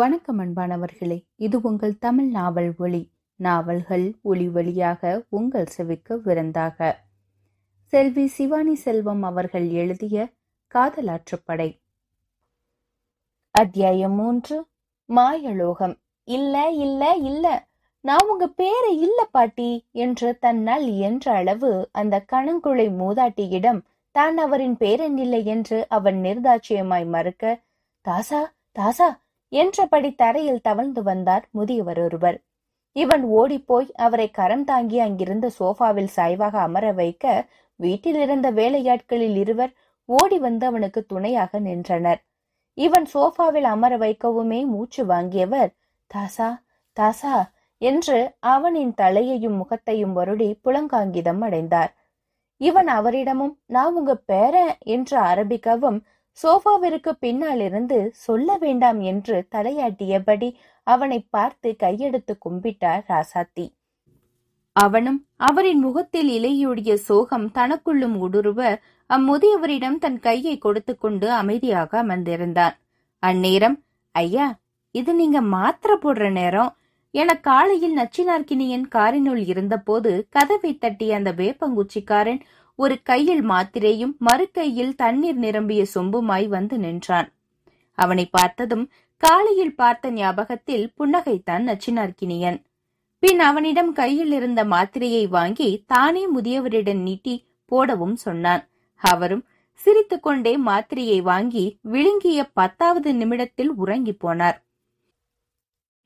வணக்கம் அன்பானவர்களே இது உங்கள் தமிழ் நாவல் ஒளி. நாவல்கள் ஒளி வழியாக உங்கள் செவிக்கு விருந்தாக. செல்வி சிவானி செல்வம் அவர்கள் எழுதிய காதலாற்றுப்படை அத்தியாயம் மூன்று மாயலோகம். இல்ல இல்ல இல்ல நான் உங்க பேரை இல்ல பாட்டி என்று தன்னால் இயன்ற அளவு அந்த கணங்குழை மூதாட்டியிடம் தான் அவரின் பேரன் இல்லை என்று அவன் நிர்தாட்சியமாய் மறுக்க தாசா தாசா என்றபடி தரையில் தவழ்ந்து வந்தார் முதியவர் ஒருவர். இவன் ஓடிப்போய் அவரை கரம் தாங்கி அங்கிருந்த சோஃபாவில் சாய்வாக அமர வைக்க வீட்டில் இருந்த வேலையாட்களில் இருவர் ஓடி வந்து அவனுக்கு துணையாக நின்றனர். இவன் சோஃபாவில் அமர வைக்கவுமே மூச்சு வாங்கியவர் தாசா தாசா என்று அவனின் தலையையும் முகத்தையும் வருடி புலங்காங்கிதம் அடைந்தார். இவன் அவரிடமும் நான் உங்க பேரன் என்று ஆரம்பிக்கவும் சோஃபாவிற்கு பின்னாலிருந்து சொல்ல வேண்டாம் என்று தலையாட்டியபடி அவனை பார்த்து கையெடுத்து கும்பிட்டார் ராசாத்தி. அவனும் அவரின் முகத்தில் இலையோடிய சோகம் தனக்குள்ளும் ஊடுருவ அம்முதியவரிடம் தன் கையை கொடுத்து கொண்டு அமைதியாக அமர்ந்திருந்தான். அந்நேரம் ஐயா இது நீங்க மாத்திர போடுற நேரம். என காலையில் நச்சினார்கினியன் காரினுள் இருந்தபோது கதவை தட்டிய அந்த வேப்பங்குச்சிக்காரன் ஒரு கையில் மாத்திரையும் மறு கையில் தண்ணீர் நிரம்பிய சொம்புமாய் வந்து நின்றான். அவனை பார்த்ததும் காலையில் பார்த்த ஞாபகத்தில் புன்னகைத்தான் நச்சினார்கினியன் பின் அவனிடம் கையில் இருந்த மாத்திரையை வாங்கி தானே முதியவரிடம் நீட்டி போடவும் சொன்னான். அவரும் சிரித்துக்கொண்டே மாத்திரையை வாங்கி விழுங்கிய பத்தாவது நிமிடத்தில் உறங்கி போனார்.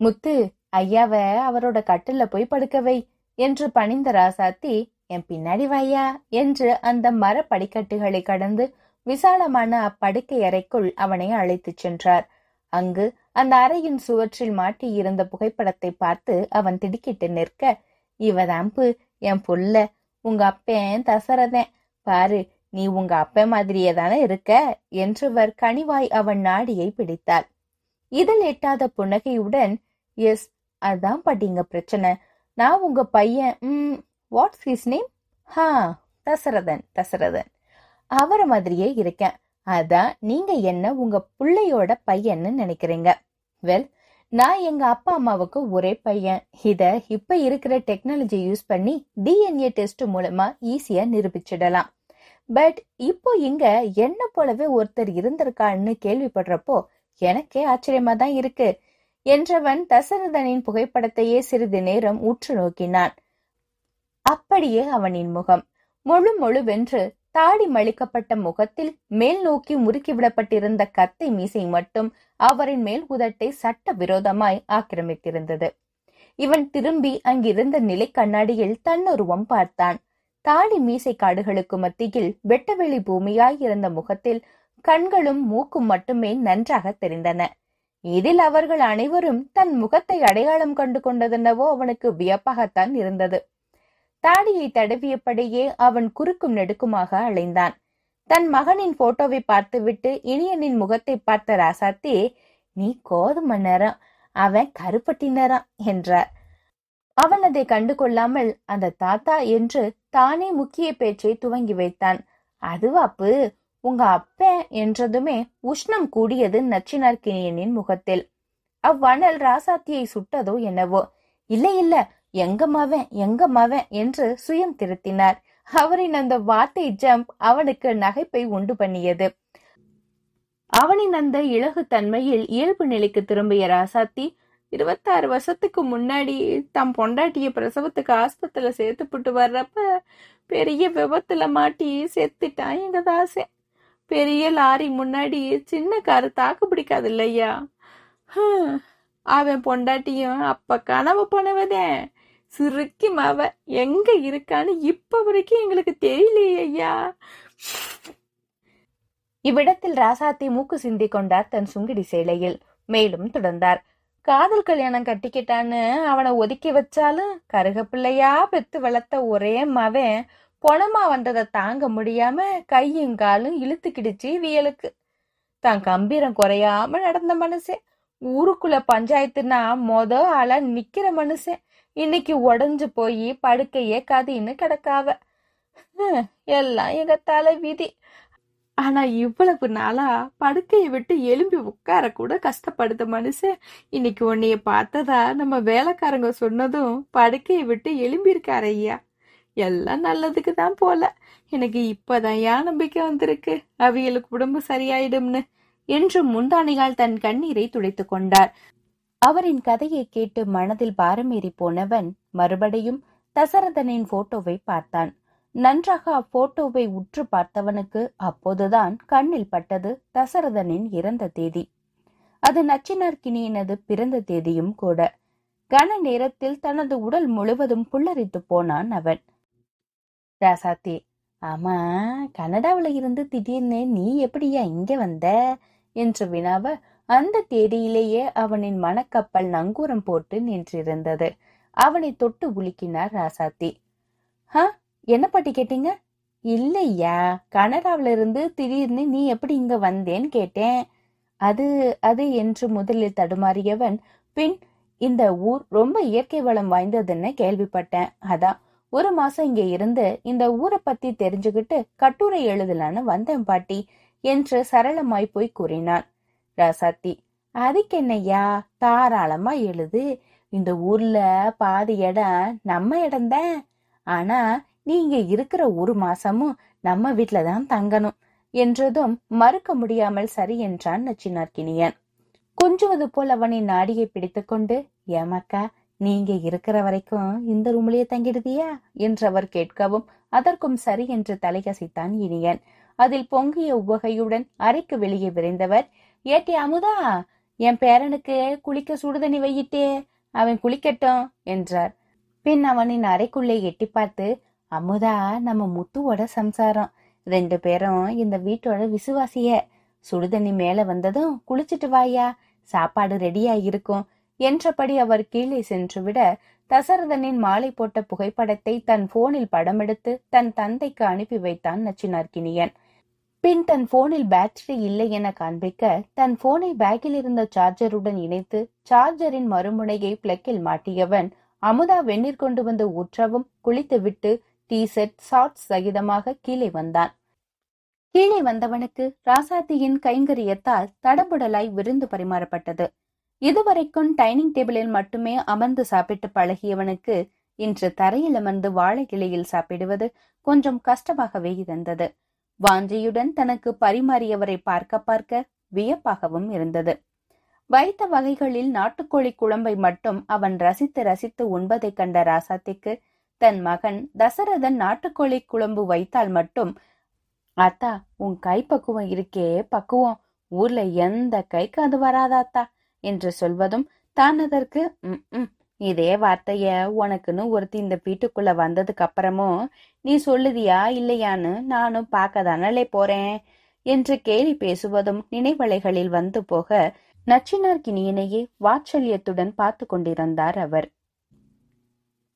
முத்து ஐயாவ அவரோட கட்டில போய் படுக்கவை என்று பணிந்த ராசாத்தி என் பின்னாடி வையா என்று அந்த மர படிக்கட்டுகளை கடந்து விசாலமான அப்படுக்கை அறைக்குள் அவனை அழைத்துச் சென்றார். அங்கு அந்த அறையின் சுவற்றில் மாட்டியிருந்த புகைப்படத்தை பார்த்து அவன் திடுக்கிட்டு நிற்க இவதாம்பு என் புல்ல உங்க அப்பேன் தசரதன். பாரு நீ உங்க அப்ப மாதிரியே தானே இருக்க? என்றவர் கனிவாய் அவன் நாடியை பிடித்தாள் இதில் எட்டாத புன்னகையுடன் எஸ் அதான் பாட்டிங்க பிரச்சனை. நான் உங்க பையன் உம் வாட்ஸ் ஹிஸ் நேம் ஹா தசரதன் தசரதன். அவரை மாதிரியே இருக்கேன். அதான் நீங்க என்ன உங்க பிள்ளையோட பையன்னு நினைக்கிறீங்க? வெல் நான் எங்க அப்பா அம்மாவுக்கு ஒரே பையன். இத இப்ப இருக்கிற டெக்னாலஜி யூஸ் பண்ணி டிஎன்ஏ டெஸ்ட் மூலமா ஈஸியா நிரூபிச்சிடலாம். பட் இப்போ இங்க என்ன போலவே ஒருத்தர் இருந்திருக்கான்னு கேள்விப்படுறப்போ எனக்கே ஆச்சரியமா தான் இருக்கு என்றவன் தசரதனின் புகைப்படத்தையே சிறிது நேரம் உற்று நோக்கினான். அப்படியே அவனின் முகம். முழு முழுவென்று தாடி மழிக்கப்பட்ட முகத்தில் மேல் நோக்கி முறுக்கிவிடப்பட்டிருந்த கத்தை மீசை மட்டும் அவரின் மேல் உதட்டை சட்ட விரோதமாய் ஆக்கிரமித்திருந்தது. இவன் திரும்பி அங்கிருந்த நிலை கண்ணாடியில் தன்னுருவம் பார்த்தான். தாடி மீசை காடுகளுக்கு மத்தியில் வெட்டவெளி பூமியாய் இருந்த முகத்தில் கண்களும் மூக்கும் மட்டுமே நன்றாக தெரிந்தன. இதில் அவர்கள் அனைவரும் தன் முகத்தை அடையாளம் கண்டு கொண்டதென்னவோ அவனுக்கு வியப்பாகத்தான் இருந்தது. தாடியை தடவியபடியே அவன் குறுக்கும் நெடுக்குமாக அலைந்தான். தன் மகனின் போட்டோவை பார்த்துவிட்டு இனியனின் முகத்தை பார்த்த ராசாத்தி நீ கோதுமை நேரம் அவன் கருப்பட்டி நேரம் என்றார். அவன் அதை கண்டு கொள்ளாமல் அந்த தாத்தா என்று தானே முக்கிய பேச்சை துவங்கி வைத்தான். அதுவாப்பு உங்க அப்ப என்றதுமே உஷ்ணம் கூடியது நச்சினார்கினியனின் முகத்தில். அவ்வணல் ராசாத்தியை சுட்டதோ என்னவோ. இல்லை இல்ல எங்க மவன் எங்க மவன் என்று சுயம் திருத்தினார். அவரின் அந்த வார்த்தை ஜம்ப் அவனுக்கு நகைப்பை உண்டு பண்ணியது. அவனின் அந்த இலகு தன்மையில் இயல்பு நிலைக்கு திரும்பிய ராசாத்தி இருபத்தாறு வருஷத்துக்கு முன்னாடி தம் பொண்டாட்டிய பிரசவத்துக்கு ஆஸ்பத்திரியில சேர்த்துப்பட்டு வர்றப்ப பெரிய விபத்துல மாட்டி செத்துட்டான் எங்க தாசே. பெரிய லாரி முன்னாடி சின்ன காரு தாக்கு பிடிக்காது இல்லையா? அவன் பொண்டாட்டியும் அப்ப கனவு பண்ணுவதே சிறுக்கி மாவ எங்க இருக்கான்னு இப்ப வரைக்கும் எங்களுக்கு தெரியலையே ஐயா. இவ்விடத்தில் ராசாத்தி மூக்கு சிந்தி கொண்டார் தன் சுங்கிடி சேலையில். மேலும் தொடர்ந்தார். காதல் கல்யாணம் கட்டிக்கிட்டான்னு அவனை ஒதுக்கி வச்சாலும் கருகப்பிள்ளையா பெத்து வளர்த்த ஒரே மவன். பொணமா வந்ததை தாங்க முடியாம கையும் காலும் இழுத்துக்கிடுச்சு வியலுக்கு. தான் கம்பீரம் குறையாம நடந்த மனுஷன். ஊருக்குள்ள பஞ்சாயத்துனா மொத ஆளா நிக்கிற மனுஷன். இன்னைக்கு உடஞ்சு போய் படுக்கையே கதின்னு கிடக்காவ. எல்லாம் எங்க தலை விதி. ஆனா இவ்வளவு நாளா படுக்கையை விட்டு எலும்பி உட்கார கூட கஷ்டப்படுத மனுஷன் இன்னைக்கு உன்னைய பார்த்ததா நம்ம வேலைக்காரங்க சொன்னதும் படுக்கையை விட்டு எலும்பியிருக்காரு ஐயா. எல்லாம் நல்லதுக்கு தான் போல. எனக்கு இப்பதான் ஏன் நம்பிக்கை வந்திருக்கு. அவியலுக்கு உடம்பு சரியாயிடும்னு. என்று முந்தானிகால் தன் கண்ணீரை துடைத்துக் கொண்டார். அவரின் கதையை கேட்டு மனதில் பாரமேறி போனவன் மறுபடியும் தசரதனின் போட்டோவை பார்த்தான். நன்றாக அப்போட்டோவை உற்று பார்த்தவனுக்கு அப்போதுதான் கண்ணில் பட்டது தசரதனின் இறந்த தேதி. அது நச்சினார்கினியினது பிறந்த தேதியும் கூட. கன நேரத்தில் தனது உடல் முழுவதும் புல்லரித்து போனான் அவன். ராசாத்தி ஆமா கனடாவில இருந்து திடீர்னு நீ எப்படியா இங்க வந்த? என்று வினாவ அந்த தேதியிலேயே அவனின் மனக்கப்பல் நங்கூரம் போட்டு நின்றிருந்தது. அவனை தொட்டு உலுக்கினார் ராசாத்தி. ஹ என்ன பாட்டி கேட்டீங்க? இல்லையா கனடாவில இருந்து திடீர்னு நீ எப்படி இங்க வந்தேன்னு கேட்டேன். அது அது என்று முதலில் தடுமாறியவன் பின் இந்த ஊர் ரொம்ப இயற்கை வளம் வாய்ந்ததுன்னு கேள்விப்பட்டேன். அதான் ஒரு மாசம் இங்க இருந்து இந்த ஊரை பத்தி தெரிஞ்சுக்கிட்டு கட்டுரை எழுதலான்னு வந்தேன் பாட்டி என்று சரளமாய் போய் கூறினான். ராசாத்தி. அதுக்கு என்னய்யா தாராளமா எழுது. இந்த ஊர்ல பாதி இடம் நம்ம இடம்தான் ஆனா நீங்க இருக்கிற ஒரு மாசமும் நம்ம வீட்ல தான் தங்கணும் என்றதும் மறுக்க முடியாமல் சரி என்றான் நச்சினார்கினியன் கொஞ்சுவது போல் அவனின் நாடியை பிடித்துக்கொண்டு ஏமாக்கா நீங்க இருக்கிற வரைக்கும் இந்த ரூம்லயே தங்கிடுதியா? என்று அவர் கேட்கவும் அதற்கும் சரி என்று தலையசைத்தான் இனியன். அதில் பொங்கிய உவகையுடன் அறைக்கு வெளியே விரைந்தவர் ஏட்டி அமுதா என் பேரனுக்கு குளிக்க சுடுதண்ணி வையிட்டே அவன் குளிக்கட்டும் என்றார். பின் அவனின் அறைக்குள்ளே எட்டி பார்த்து அமுதா நம்ம முத்துவோட சம்சாரம். ரெண்டு பேரும் இந்த வீட்டோட விசுவாசிய. சுடுதண்ணி மேல வந்ததும் குளிச்சிட்டு வாயா சாப்பாடு ரெடியா இருக்கும் என்றபடி அவர் கீழே சென்றுவிட தசரதனின் மாலை போட்ட புகைப்படத்தை தன் போனில் படமெடுத்து தன் தந்தைக்கு அனுப்பி வைத்தான் நச்சினார்கினியன் பின் தன் போனில் பேட்டரி இல்லை என காண்பிக்க தன் போனை பேக்கில் இருந்த சார்ஜருடன் இணைத்து சார்ஜரின் மறுமுனையை பிளக்கில் மாட்டியவன் அமுதா வெந்நீர் கொண்டு வந்து ஊற்றவும் குளித்துவிட்டு டீ ஷர்ட் ஷார்ட்ஸ் சகிதமாக கீழே வந்தான். கீழே வந்தவனுக்கு ராசாத்தியின் கைங்கரியத்தால் தடபுடலாய் விருந்து பரிமாறப்பட்டது. இதுவரைக்கும் டைனிங் டேபிளில் மட்டுமே அமர்ந்து சாப்பிட்டு பழகியவனுக்கு இன்று தரையில் அமர்ந்து வாழை கிளையில் சாப்பிடுவது கொஞ்சம் கஷ்டமாகவே இருந்தது வாஞ்சியுடன் தனக்கு பரிமாறியவரை பார்க்க பார்க்க வியப்பாகவும் இருந்தது. வைத்த வகைகளில் நாட்டுக்கோழி குழம்பை மட்டும் அவன் ரசித்து ரசித்து உண்பதைக் கண்ட ராசாத்திக்கு தன் மகன் தசரதன் நாட்டுக்கோழி குழம்பு வைத்தால் மட்டும் அத்தா உன் கை பக்குவம் இருக்கே பக்குவம். ஊர்ல எந்த கைக்கு அது வராதாத்தா என்று சொல்வதும் தான் அதற்கு இதே வார்த்தைய உனக்குன்னு ஒருத்தி இந்த வீட்டுக்குள்ள வந்ததுக்கு அப்புறமும் நீ சொல்லுதியா இல்லையான்னு நானும் பார்க்க தானே போறேன் என்று கேலி பேசுவதும் நினைவலைகளில் வந்து போக நச்சினார்கினியனையே வாட்சல்யத்துடன் பார்த்து கொண்டிருந்தார் அவர்.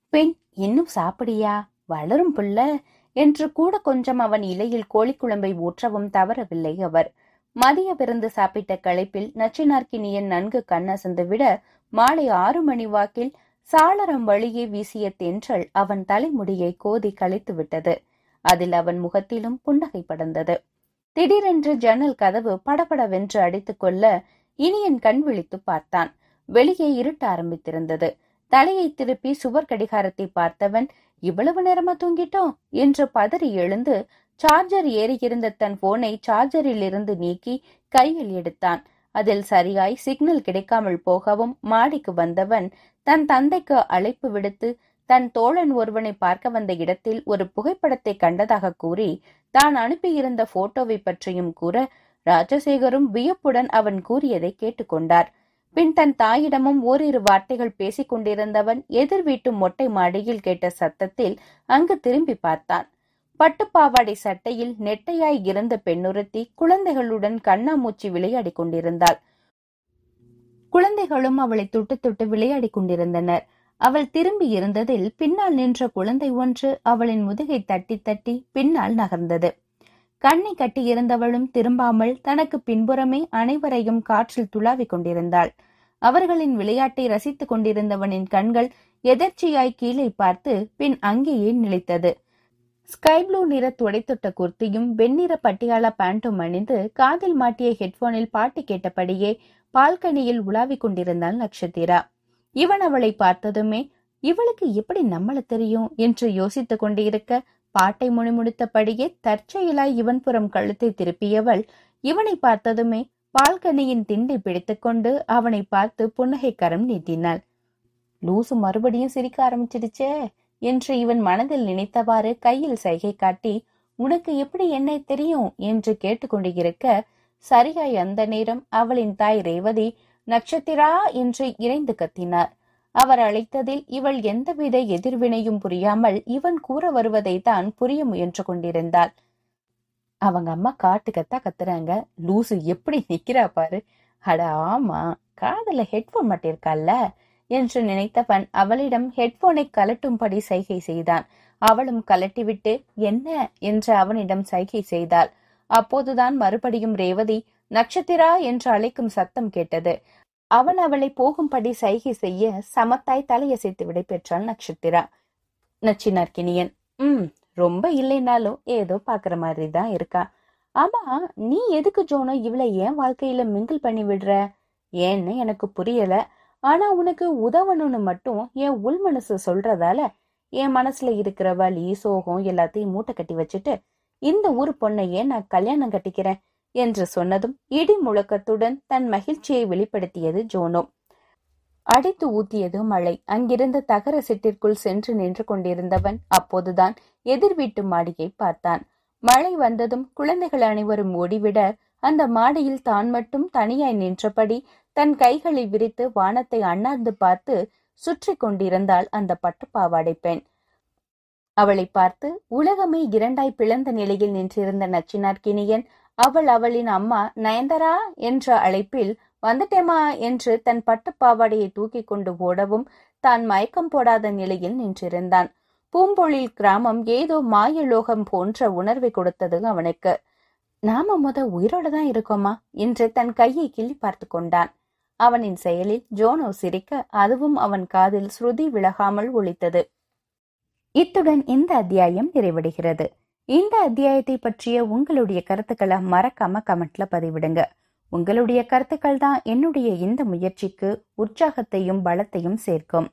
பெண் இன்னும் சாப்பிடியா? வளரும் புள்ள என்று கூட கொஞ்சம் அவன் இலையில் கோழிக்குழம்பை ஊற்றவும் தவறவில்லை அவர். மதிய விருந்து சாப்பிட்ட களைப்பில் நச்சினார்கினியன் நன்கு கண்ணசந்து விட மாலை ஆறு மணி வாக்கில் சாளரம் வழியே வீசிய தென்றல் அவன் தலைமுடியை கோதி கழித்து விட்டது. அதில் அவன் முகத்திலும் புன்னகை படர்ந்தது. திடீரென்று ஜன்னல் கதவு படபடவென்று அடித்துக் கொள்ள இனியன் கண் விழித்து பார்த்தான். வெளியே இருட்ட ஆரம்பித்திருந்தது. தலையை திருப்பி சுவர் கடிகாரத்தை பார்த்தவன் இவ்வளவு நேரமா தூங்கிட்டோம்? என்று பதறி எழுந்து சார்ஜர் ஏறியிருந்த தன் போனை சார்ஜரில் இருந்து நீக்கி கையில் எடுத்தான். அதில் சரியாய் சிக்னல் கிடைக்காமல் போகவும் மாடிக்கு வந்தவன் தன் தந்தைக்கு அழைப்பு விடுத்து தன் தோழன் ஒருவனை பார்க்க வந்த இடத்தில் ஒரு புகைப்படத்தை கண்டதாக கூறி தான் அனுப்பியிருந்த போட்டோவை பற்றியும் கூற ராஜசேகரும் வியப்புடன் அவன் கூறியதை கேட்டுக்கொண்டார் பின் தன் தாயிடமும் ஓரிரு வார்த்தைகள் பேசிக் கொண்டிருந்தவன் எதிர் வீட்டு மொட்டை மாடியில் கேட்ட சத்தத்தில் அங்கு திரும்பி பார்த்தான். பட்டுப்பாவாடை சட்டையில் நெட்டையாய் இருந்த பெண்ணுறுத்தி குழந்தைகளுடன் கண்ணாமூச்சி விளையாடிக் கொண்டிருந்தாள். குழந்தைகளும் அவளை தொட்டு தொட்டு விளையாடிக் கொண்டிருந்தனர். அவள் திரும்பி இருந்ததில் பின்னால் நின்ற குழந்தை ஒன்று அவளின் முதுகை தட்டி தட்டி பின்னால் நகர்ந்தது. கண்ணை கட்டியிருந்தவளும் திரும்பாமல் தனக்கு பின்புறமே அனைவரையும் காற்றில் துளாவிக் கொண்டிருந்தாள். அவர்களின் விளையாட்டை ரசித்துக் கொண்டிருந்தவனின் கண்கள் எதர்ச்சியாய் கீழே பார்த்து பின் அங்கேயே நிலைத்தது. ஸ்கை ப்ளூ நிற துடைத்துட்ட குர்த்தியும் வெண்ணிற பட்டியாலா பேண்டும் அணிந்து காதில் மாட்டிய ஹெட்போனில் பாட்டு கேட்டபடியே பால்கனியில் உலாவிக் கொண்டிருந்தாள் நட்சத்திரா இவன் அவளை பார்த்ததுமே இவளுக்கு எப்படி நம்மள தெரியும்? என்று யோசித்துக் கொண்டிருக்க பாட்டை முணுமுணுத்தபடியே தற்செயலாய் இவன் புறம் கழுத்தை திருப்பியவள் இவனை பார்த்ததுமே பால்கனியின் திண்டை பிடித்துக்கொண்டு அவனை பார்த்து புன்னகை கரம் நீட்டினாள். லூசு மறுபடியும் சிரிக்க ஆரம்பிச்சிடுச்சே என்று இவன் மனதில் நினைத்தவாறு கையில் சைகை காட்டி உனக்கு எப்படி என்னை தெரியும்? என்று கேட்டுக்கொண்டிருக்க சரியாய் அந்த நேரம் அவளின் தாய் ரேவதி நட்சத்திரா? என்று இறைந்து கத்தினார். அவர் அழைத்ததில் இவள் எந்தவித எதிர்வினையும் புரியாமல் இவன் கூற வருவதை தான் புரிய முயன்று கொண்டிருந்தாள். அவங்க அம்மா காட்டுக்கத்தா கத்துறாங்க. லூசு எப்படி நிக்கிறா பாரு. அட ஆமா. காதல ஹெட்போன் மாட்டிருக்கால என்று நினைத்தவன் அவளிடம் ஹெட்போனை கலட்டும்படி சைகை செய்தான். அவளும் கலட்டிவிட்டு என்ன? என்று அவனிடம் சைகை செய்தாள். அப்போதுதான் மறுபடியும் ரேவதி நட்சத்திரா? என்று அழைக்கும் சத்தம் கேட்டது. அவன் அவளை போகும்படி சைகை செய்ய சமத்தாய் தலையசைத்து விடை பெற்றாள் நட்சத்திரா நச்சினார்கினியன் ம் ரொம்ப இல்லைனாலும் ஏதோ பாக்குற மாதிரி தான் இருக்கா. ஆமா நீ எதுக்கு ஜோனோ இவளை ஏன் வாழ்க்கையில மிங்கிள் பண்ணி விடுற ஏன்னு எனக்கு புரியல. ஆனா உனக்கு உதவணும்னு மட்டும் என் உள் மனசு சொல்றதால என் மனசுல இருக்கிற வலி சோகம் எல்லாத்தையும் மூட்டை கட்டி வச்சுட்டு இந்த ஊர் பொண்ணையே நான் கல்யாணம் கட்டிக்கிறேன் என்று சொன்னதும் இடி முழக்கத்துடன் தன் மகிழ்ச்சியை வெளிப்படுத்தியது ஜோனோ. அடித்து ஊத்தியது மழை. அங்கிருந்த தகர சிட்டிற்குள் சென்று நின்று கொண்டிருந்தவன் அப்போதுதான் எதிர் வீட்டு மாடியை பார்த்தான். மழை வந்ததும் குழந்தைகள் அனைவரும் ஓடிவிட அந்த மாடியில் தான் மட்டும் தனியாய் நின்றபடி தன் கைகளை விரித்து வானத்தை அண்ணாந்து பார்த்து சுற்றி கொண்டிருந்தாள் அந்த பட்டுப்பாவாடை பெண் அவளை பார்த்து உலகமே இரண்டாய் பிளந்த நிலையில் நின்றிருந்த நச்சினார்கினியன் அவள் அவளின் அம்மா நயன்தரா? என்ற அழைப்பில் வந்துட்டேமா என்று தன் பட்டுப்பாவாடையை தூக்கி கொண்டு ஓடவும் தான் மயக்கம் போடாத நிலையில் நின்றிருந்தான். பூம்பொழில் கிராமம் ஏதோ மாயலோகம் போன்ற உணர்வை கொடுத்தது அவனுக்கு. நாம முத உயிரோட தான் இருக்கோமா? என்று தன் கையை கிள்ளி பார்த்து கொண்டான். அவனின் செயலில் ஜோனோ சிரிக்க அதுவும் அவன் காதில் ஸ்ருதி விலகாமல் ஒழித்தது இத்துடன் இந்த அத்தியாயம் நிறைவடைகிறது. இந்த அத்தியாயத்தை பற்றிய உங்களுடைய கருத்துக்களை மறக்காம கமெண்ட்ல பதிவிடுங்க. உங்களுடைய கருத்துக்கள் தான் என்னுடைய இந்த முயற்சிக்கு உற்சாகத்தையும் பலத்தையும் சேர்க்கும்.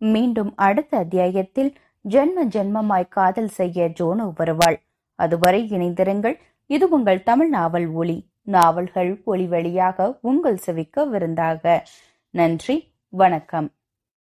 மீண்டும் அடுத்த அத்தியாயத்தில் ஜென்ம ஜென்மமாய் காதல் செய்ய ஜோனோ வருவாள். அதுவரை இணைந்திருங்கள். இது உங்கள் தமிழ் நாவல் ஒளி நாவல்கள் ஒளி வழியாக உங்கள் செவிக்க விருந்தாக. நன்றி வணக்கம்.